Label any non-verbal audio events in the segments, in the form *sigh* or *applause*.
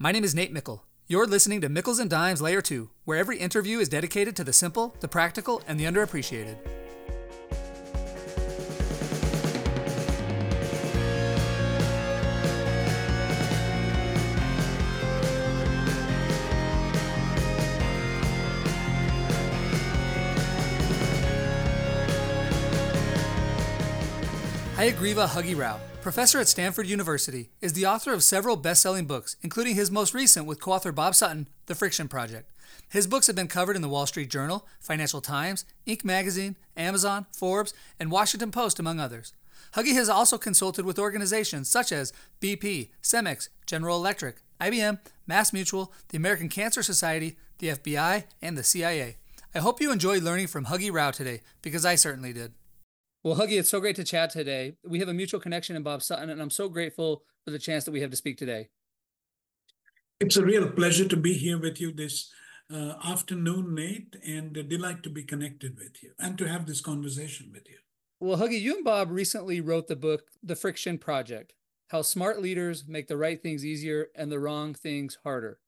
My name is Nate Meikle. You're listening to Meikles and Dimes Layer 2, where every interview is dedicated to the simple, the practical, and the underappreciated. Hayagreeva Huggy Rao, professor at Stanford University, is the author of several best selling books, including his most recent with co author Bob Sutton, The Friction Project. His books have been covered in the Wall Street Journal, Financial Times, Inc. magazine, Amazon, Forbes, and Washington Post, among others. Huggy has also consulted with organizations such as BP, Cemex, General Electric, IBM, Mass Mutual, the American Cancer Society, the FBI, and the CIA. I hope you enjoyed learning from Huggy Rao today, because I certainly did. Well, Huggy, it's so great to chat today. We have a mutual connection in Bob Sutton, and I'm so grateful for the chance that we have to speak today. It's a real pleasure to be here with you this uh, afternoon, Nate, and a delight to be connected with you and to have this conversation with you. Well, Huggy, you and Bob recently wrote the book, The Friction Project How Smart Leaders Make the Right Things Easier and the Wrong Things Harder.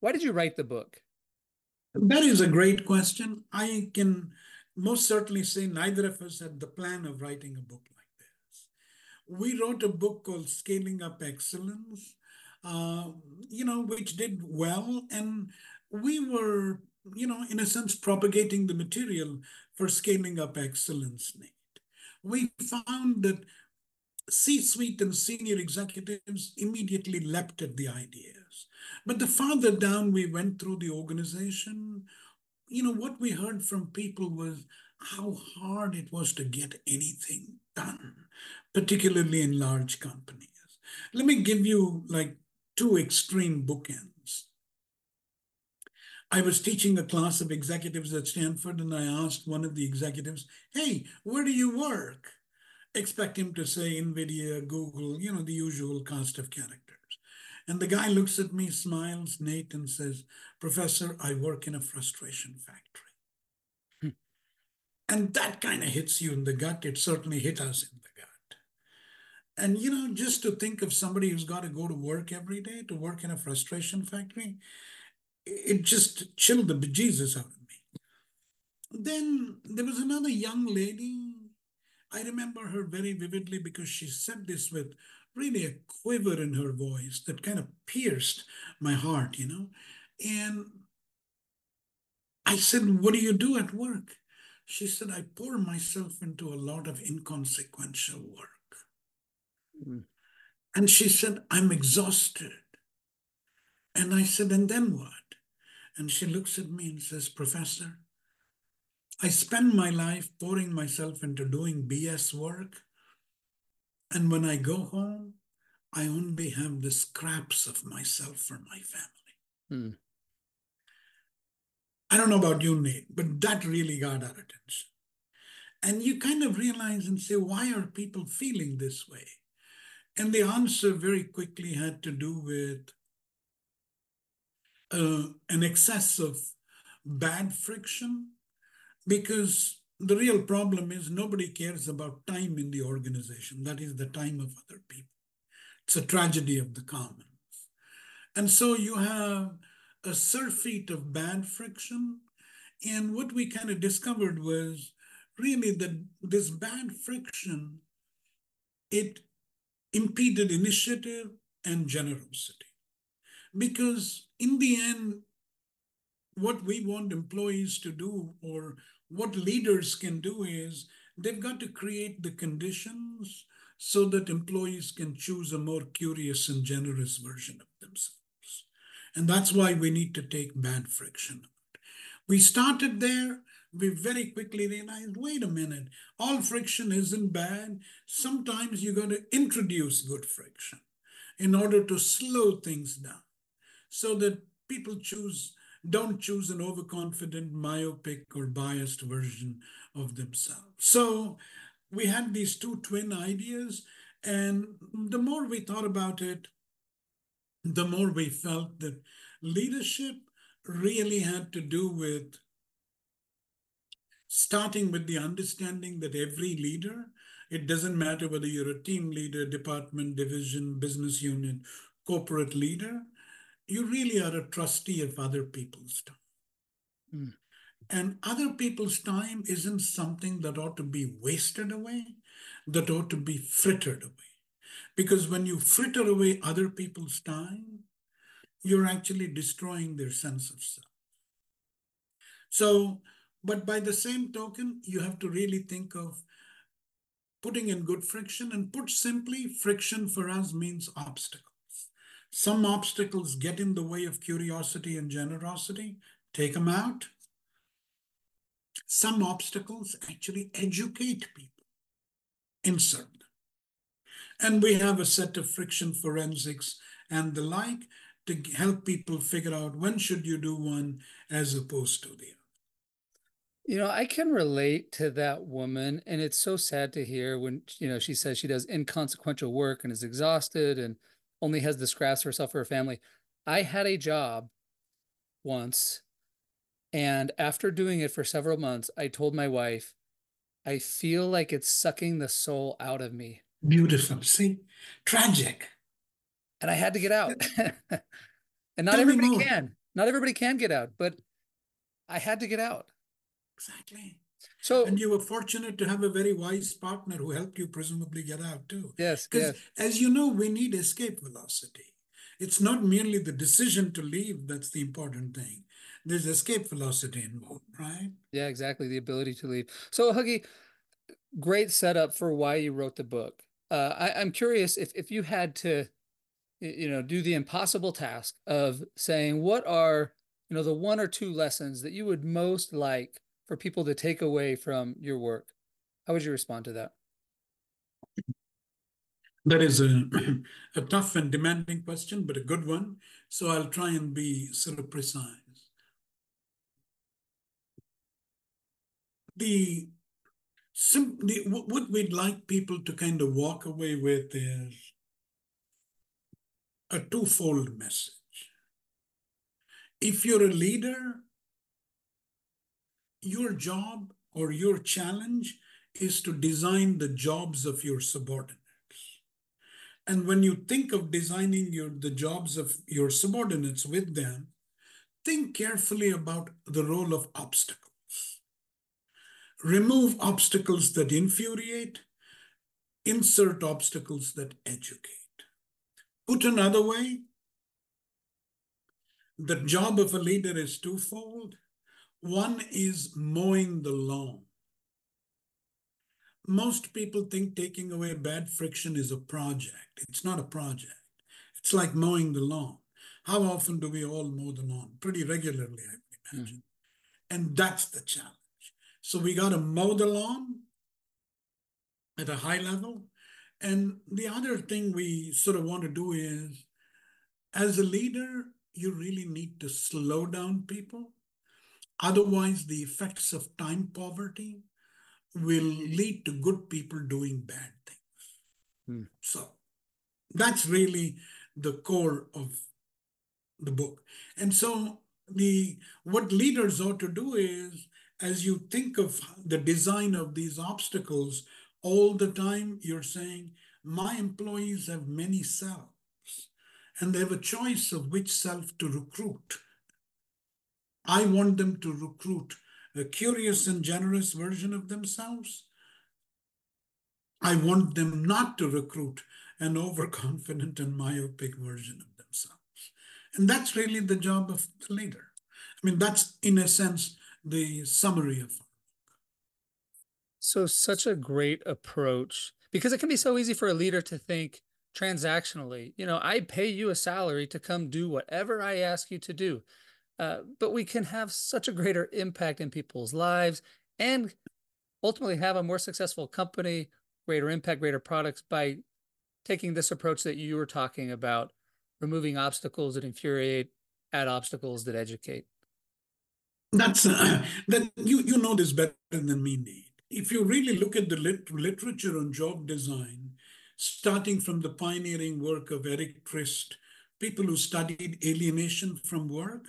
Why did you write the book? That is a great question. I can most certainly say neither of us had the plan of writing a book like this. We wrote a book called Scaling Up Excellence, uh, you know, which did well. And we were, you know, in a sense, propagating the material for scaling up excellence, Nate. We found that C suite and senior executives immediately leapt at the ideas. But the farther down we went through the organization, you know, what we heard from people was how hard it was to get anything done, particularly in large companies. Let me give you like two extreme bookends. I was teaching a class of executives at Stanford, and I asked one of the executives, Hey, where do you work? Expect him to say NVIDIA, Google, you know, the usual cast of characters. And the guy looks at me, smiles, Nate, and says, Professor, I work in a frustration factory. Hmm. And that kind of hits you in the gut. It certainly hit us in the gut. And, you know, just to think of somebody who's got to go to work every day, to work in a frustration factory, it just chilled the bejesus out of me. Then there was another young lady. I remember her very vividly because she said this with really a quiver in her voice that kind of pierced my heart, you know. And I said, What do you do at work? She said, I pour myself into a lot of inconsequential work. Mm. And she said, I'm exhausted. And I said, And then what? And she looks at me and says, Professor, I spend my life pouring myself into doing BS work and when I go home, I only have the scraps of myself for my family. Hmm. I don't know about you, Nate, but that really got our attention. And you kind of realize and say, why are people feeling this way? And the answer very quickly had to do with uh, an excess of bad friction because the real problem is nobody cares about time in the organization. That is the time of other people. It's a tragedy of the commons. And so you have a surfeit of bad friction. And what we kind of discovered was really that this bad friction, it impeded initiative and generosity. Because in the end, what we want employees to do or what leaders can do is they've got to create the conditions so that employees can choose a more curious and generous version of themselves. And that's why we need to take bad friction. We started there. We very quickly realized wait a minute, all friction isn't bad. Sometimes you got to introduce good friction in order to slow things down so that people choose don't choose an overconfident, myopic, or biased version of themselves. So we had these two twin ideas, and the more we thought about it, the more we felt that leadership really had to do with starting with the understanding that every leader, it doesn't matter whether you're a team leader, department, division, business unit, corporate leader, you really are a trustee of other people's time. Mm. And other people's time isn't something that ought to be wasted away, that ought to be frittered away. Because when you fritter away other people's time, you're actually destroying their sense of self. So, but by the same token, you have to really think of putting in good friction. And put simply, friction for us means obstacles. Some obstacles get in the way of curiosity and generosity, take them out. Some obstacles actually educate people, insert them. And we have a set of friction forensics and the like to help people figure out when should you do one as opposed to the other. You know, I can relate to that woman, and it's so sad to hear when you know she says she does inconsequential work and is exhausted and only has the scraps for herself or her family. I had a job once, and after doing it for several months, I told my wife, I feel like it's sucking the soul out of me. Beautiful. See, tragic. And I had to get out. *laughs* *laughs* and not Tell everybody can. Not everybody can get out, but I had to get out. Exactly. So, and you were fortunate to have a very wise partner who helped you presumably get out too. Yes. Because yes. as you know, we need escape velocity. It's not merely the decision to leave that's the important thing. There's escape velocity involved, right? Yeah, exactly. The ability to leave. So, Huggy, great setup for why you wrote the book. Uh, I, I'm curious if if you had to, you know, do the impossible task of saying what are you know the one or two lessons that you would most like for people to take away from your work? How would you respond to that? That is a, *clears throat* a tough and demanding question, but a good one. So I'll try and be sort of precise. The, the what we'd like people to kind of walk away with is a twofold message. If you're a leader, your job or your challenge is to design the jobs of your subordinates. And when you think of designing your, the jobs of your subordinates with them, think carefully about the role of obstacles. Remove obstacles that infuriate, insert obstacles that educate. Put another way, the job of a leader is twofold one is mowing the lawn. Most people think taking away bad friction is a project. It's not a project. It's like mowing the lawn. How often do we all mow the lawn? Pretty regularly, I imagine. Mm-hmm. And that's the challenge. So we got to mow the lawn at a high level. And the other thing we sort of want to do is, as a leader, you really need to slow down people Otherwise, the effects of time poverty will lead to good people doing bad things. Hmm. So that's really the core of the book. And so the what leaders ought to do is as you think of the design of these obstacles, all the time you're saying, my employees have many selves, and they have a choice of which self to recruit I want them to recruit a curious and generous version of themselves. I want them not to recruit an *laughs* overconfident and myopic version of themselves. And that's really the job of the leader. I mean, that's in a sense the summary of so such a great approach because it can be so easy for a leader to think transactionally you know i pay you a salary to come do whatever i ask you to do uh, but we can have such a greater impact in people's lives and ultimately have a more successful company, greater impact, greater products by taking this approach that you were talking about, removing obstacles that infuriate, add obstacles that educate. That's *clears throat* uh, that you you know this better than me, Nate. If you really look at the lit- literature on job design, starting from the pioneering work of Eric Trist, people who studied alienation from work,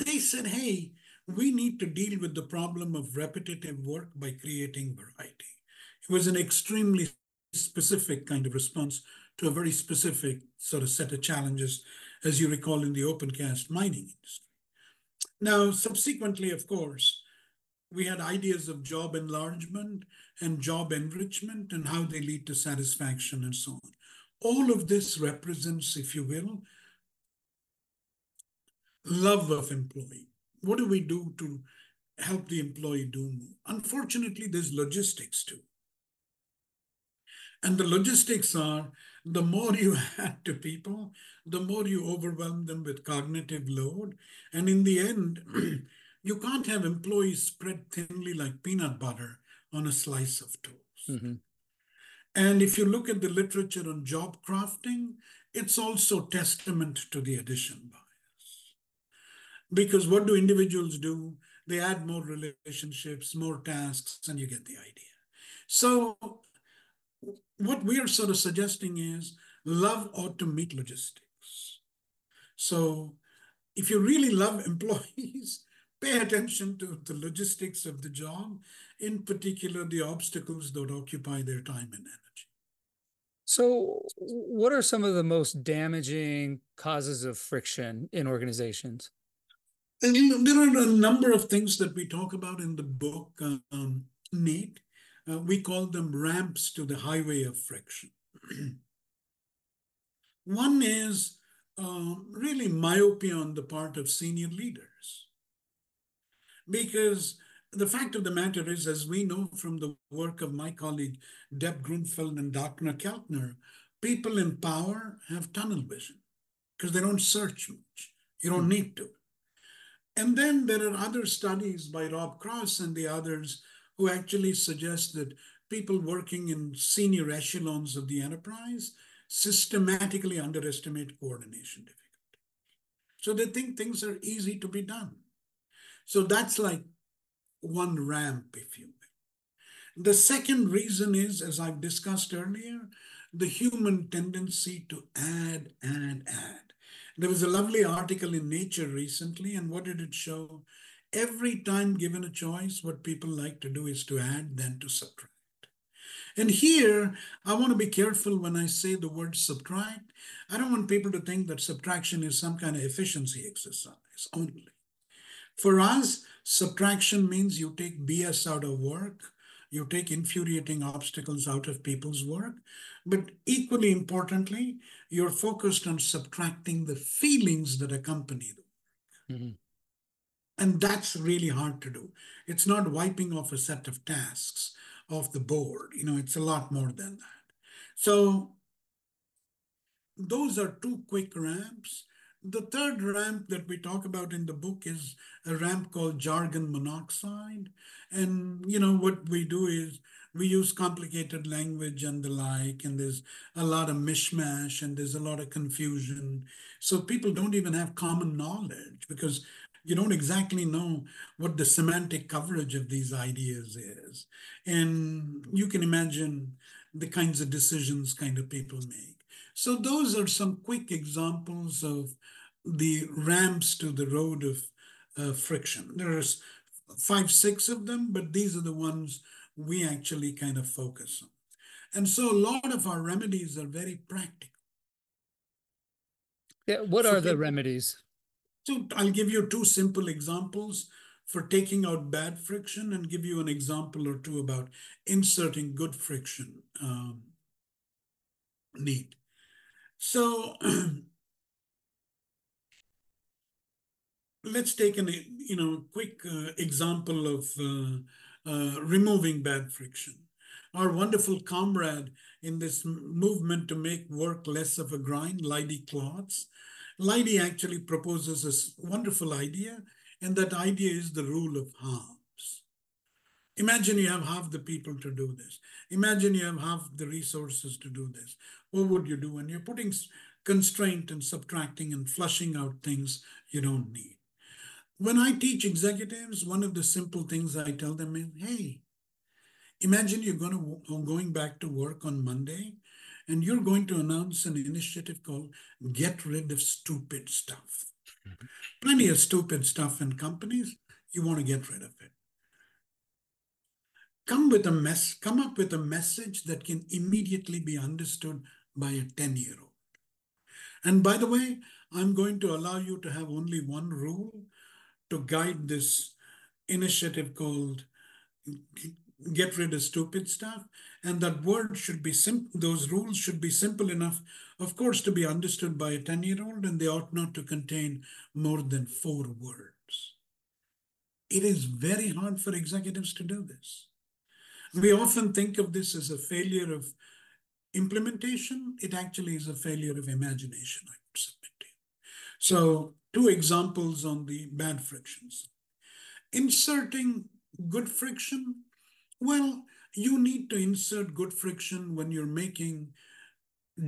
they said, hey, we need to deal with the problem of repetitive work by creating variety. It was an extremely specific kind of response to a very specific sort of set of challenges. as you recall, in the open cast mining industry. Now, subsequently, of course, we had ideas of job enlargement and job enrichment and how they lead to satisfaction and so on. All of this represents, if you will, love of employee. What do we do to help the employee do more? Unfortunately, there's logistics too. And the logistics are the more you *laughs* add to people, the more you overwhelm them with cognitive load. And in the end, *clears throat* you can't have employees spread thinly like peanut butter on a slice of toast. Mm-hmm. And if you look at the literature on job crafting, it's also testament to the addition bias. Because what do individuals do? They add more relationships, more tasks, and you get the idea. So what we are sort of suggesting is love ought to meet logistics. So if you really love *laughs* employees, pay attention to the logistics of the job, in particular, the obstacles that occupy their time and energy. So, what are some of the most damaging causes of friction in organizations? There are a number of things that we talk about in the book, um, Nate. Uh, we call them ramps to the highway of friction. *clears throat* One is uh, really myopia on the part of senior leaders. Because the fact of the matter is, as we know from the work of my colleague Deb Gruenfeld and Dacher Keltner, people in power have tunnel vision because they don't search much. You don't need to. And then there are other studies by Rob Cross and the others who actually suggest that people working in senior echelons of the enterprise systematically underestimate coordination difficulty. So they think things are easy to be done. So that's like one ramp, if you will. The second reason is, as I've discussed earlier, the human tendency to add, add, add. There was a lovely article in Nature recently, and what did it show? Every time given a choice, what people like to do is to add than to subtract. And here, I want to be careful when I say the word subtract. I don't want people to think that subtraction is some kind of efficiency exercise only. For us, subtraction means you take BS out of work, you take infuriating obstacles out of people's work, but equally importantly, you're focused on subtracting the feelings that accompany the work. Mm-hmm. And that's really hard to do. It's not wiping off a set of tasks off the board. You know, it's a lot more than that. So those are two quick ramps. The third ramp that we talk about in the book is a ramp called jargon monoxide. And, you know, what we do is we use complicated language and the like, and there's a lot of mishmash and there's a lot of confusion. So people don't even have common knowledge because you don't exactly know what the semantic coverage of these ideas is. And you can imagine the kinds of decisions kind of people make. So those are some quick examples of the ramps to the road of uh, friction. There's five, six of them, but these are the ones we actually kind of focus on. And so a lot of our remedies are very practical. Yeah, what so are the remedies? So I'll give you two simple examples for taking out bad friction and give you an example or two about inserting good friction um, Nate. So *clears throat* let's take an you know quick uh, example of uh, uh, removing bad friction. Our wonderful comrade in this movement to make work less of a grind, Leidy Klotz, Leidy actually proposes this wonderful idea, and that idea is the rule of halves. Imagine you have half the people to do this. Imagine you have half the resources to do this. What would you do? And you're putting constraint and subtracting and flushing out things you don't need. When I teach executives, one of the simple things I tell them is, hey, imagine you're going to going back to work on Monday and you're going to announce an initiative called Get Rid of Stupid Stuff. Mm-hmm. Plenty of stupid stuff in companies. You want to get rid of it. Come with a mess, come up with a message that can immediately be understood by a 10-year-old. And by the way, I'm going to allow you to have only one rule to guide this initiative called get rid of stupid stuff. And that word should be simple, those rules should be simple enough, of course, to be understood by a 10 year old, and they ought not to contain more than four words. It is very hard for executives to do this. We often think of this as a failure of implementation. It actually is a failure of imagination, I would submit to you. So, two examples on the bad frictions. Inserting good friction well, you need to insert good friction when you're making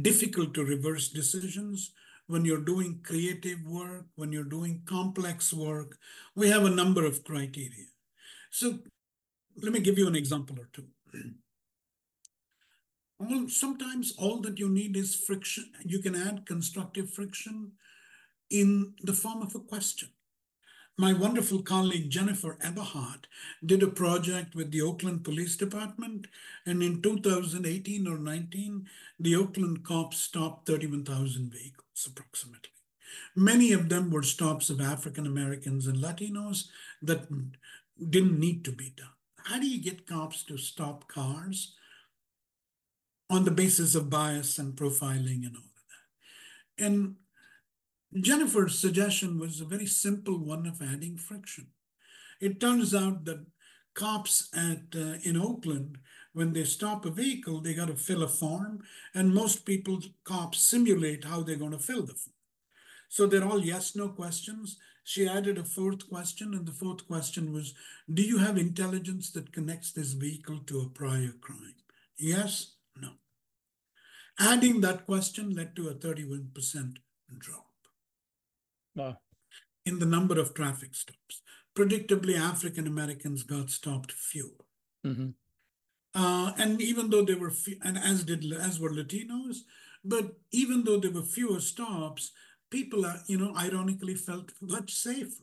difficult to reverse decisions, when you're doing creative work, when you're doing complex work. We have a number of criteria. So let me give you an example or two. *clears throat* Well, sometimes all that you need is friction. You can add constructive friction in the form of a question my wonderful colleague Jennifer Eberhardt did a project with the Oakland Police Department, and in 2018 or 19, the Oakland cops stopped 31,000 vehicles approximately. Many of them were stops of African Americans and Latinos that didn't need to be done. How do you get cops to stop cars on the basis of bias and profiling and all of that? And Jennifer's suggestion was a very simple one of adding friction. It turns out that cops at uh, in Oakland, when they stop a vehicle, they got to fill a form, and most people, cops, simulate how they're going to fill the form. So they're all yes no questions. She added a fourth question, and the fourth question was Do you have intelligence that connects this vehicle to a prior crime? Yes. Adding that question led to a 31% drop. Wow. In the number of traffic stops. Predictably, African Americans got stopped fewer. Mm-hmm. Uh, and even though there were, few, and as did as were Latinos, but even though there were fewer stops, people, are, you know, ironically felt much safer.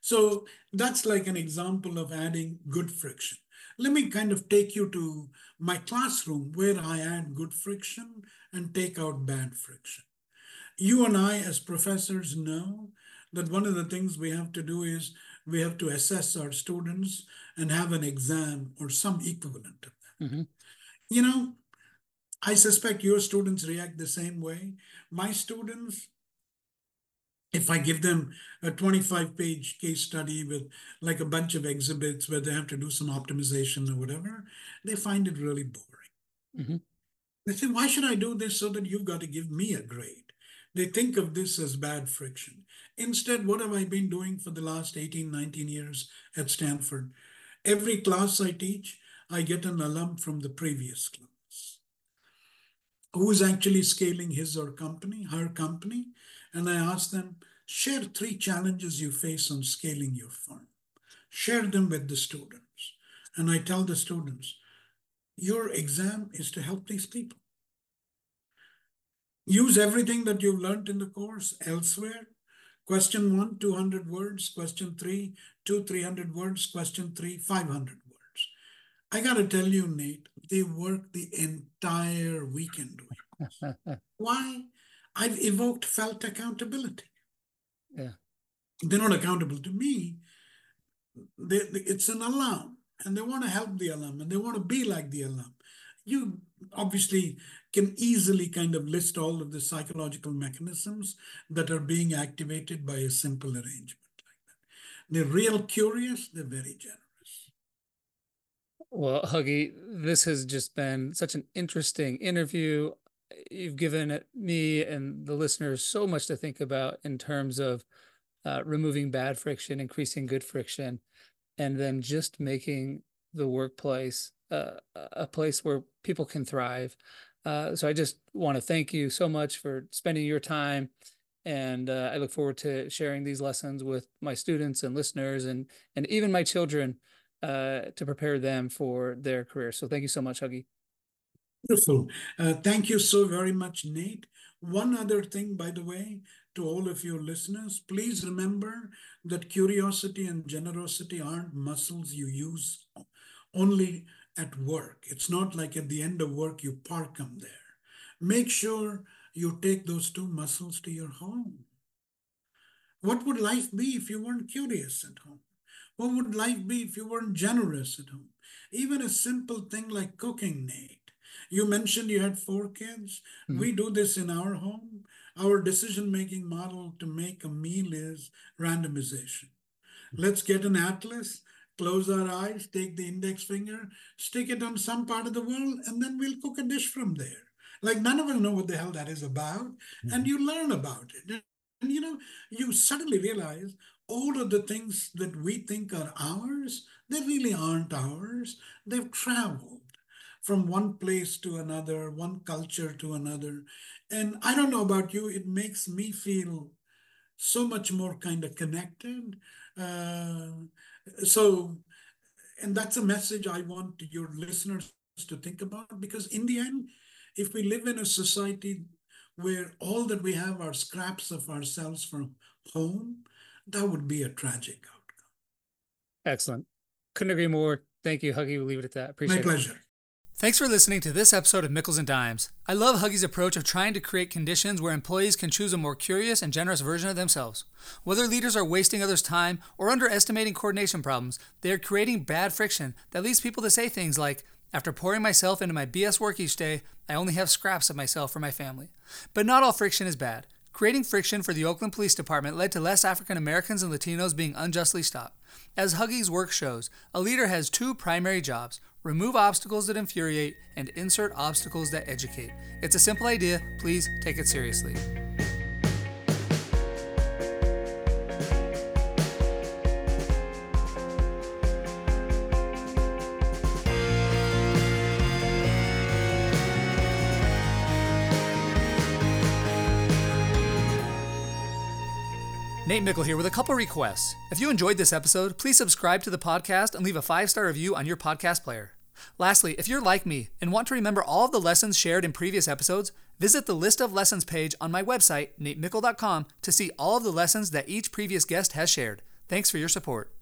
So that's like an example of adding good friction. Let me kind of take you to my classroom where I add good friction and take out bad friction you and I, as professors, know that one of the things we have to do is we have to assess our students and have an exam or some equivalent of that. Mm-hmm. You know, I suspect your students react the same way. My students, if I give them a 25 page case study with like a bunch of exhibits where they have to do some optimization or whatever, they find it really boring. Mm-hmm. They say, Why should I do this so that you've got to give me a grade? They think of this as bad friction. Instead, what have I been doing for the last 18, 19 years at Stanford? Every class I teach, I get an alum from the previous class who is actually scaling his or company, her company. And I ask them, share three challenges you face on scaling your firm. Share them with the students. And I tell the students, your exam is to help these people. Use everything that you've learned in the course elsewhere. Question one, 200 words. Question three, two, 300 words. Question three, 500 words. I got to tell you, Nate, they work the entire weekend *laughs* Why? I've evoked felt accountability. Yeah. They're not accountable to me. They, they, it's an alum, and they want to help the alum, and they want to be like the alum. You obviously can easily kind of list all of the psychological mechanisms that are being activated by a simple arrangement like that. They're real curious, they're very generous. Well, Huggy, this has just been such an interesting interview. You've given me and the listeners so much to think about in terms of uh, removing bad friction, increasing good friction, and then just making the workplace uh, a place where people can thrive. Uh, so I just want to thank you so much for spending your time. And uh, I look forward to sharing these lessons with my students and listeners and, and even my children uh, to prepare them for their career. So thank you so much, Huggy. Beautiful. Uh, thank you so very much, Nate. One other thing, by the way, to all of your listeners, please remember that curiosity and generosity aren't muscles you use only at work. It's not like at the end of work you park them there. Make sure you take those two muscles to your home. What would life be if you weren't curious at home? What would life be if you weren't generous at home? Even a simple thing like cooking, Nate. You mentioned you had four kids. Mm-hmm. We do this in our home. Our decision making model to make a meal is randomization. Let's get an atlas, close our eyes, take the index finger, stick it on some part of the world, and then we'll cook a dish from there. Like none of us know what the hell that is about, mm-hmm. and you learn about it. And you know, you suddenly realize all of the things that we think are ours, they really aren't ours. They've traveled from one place to another, one culture to another. And I don't know about you, it makes me feel so much more kind of connected. Uh, so, and that's a message I want your listeners to think about because in the end, if we live in a society where all that we have are scraps of ourselves from home, that would be a tragic outcome. Excellent. Couldn't agree more. Thank you, Huggy. We'll leave it at that. Appreciate My pleasure. Thanks for listening to this episode of Meikles and Dimes. I love Huggy's approach of trying to create conditions where employees can choose a more curious and generous version of themselves. Whether leaders are wasting others' time or underestimating coordination problems, they are creating bad friction that leads people to say things like, after pouring myself into my BS work each day, I only have scraps of myself for my family. But not all friction is bad. Creating friction for the Oakland Police Department led to less African Americans and Latinos being unjustly stopped. As Huggy's work shows, a leader has two primary jobs remove obstacles that infuriate and insert obstacles that educate. It's a simple idea, please take it seriously. Nate Meikle here with a couple requests. If you enjoyed this episode, please subscribe to the podcast and leave a five star review on your podcast player. Lastly, if you're like me and want to remember all of the lessons shared in previous episodes, visit the list of lessons page on my website, natemeikle.com, to see all of the lessons that each previous guest has shared. Thanks for your support.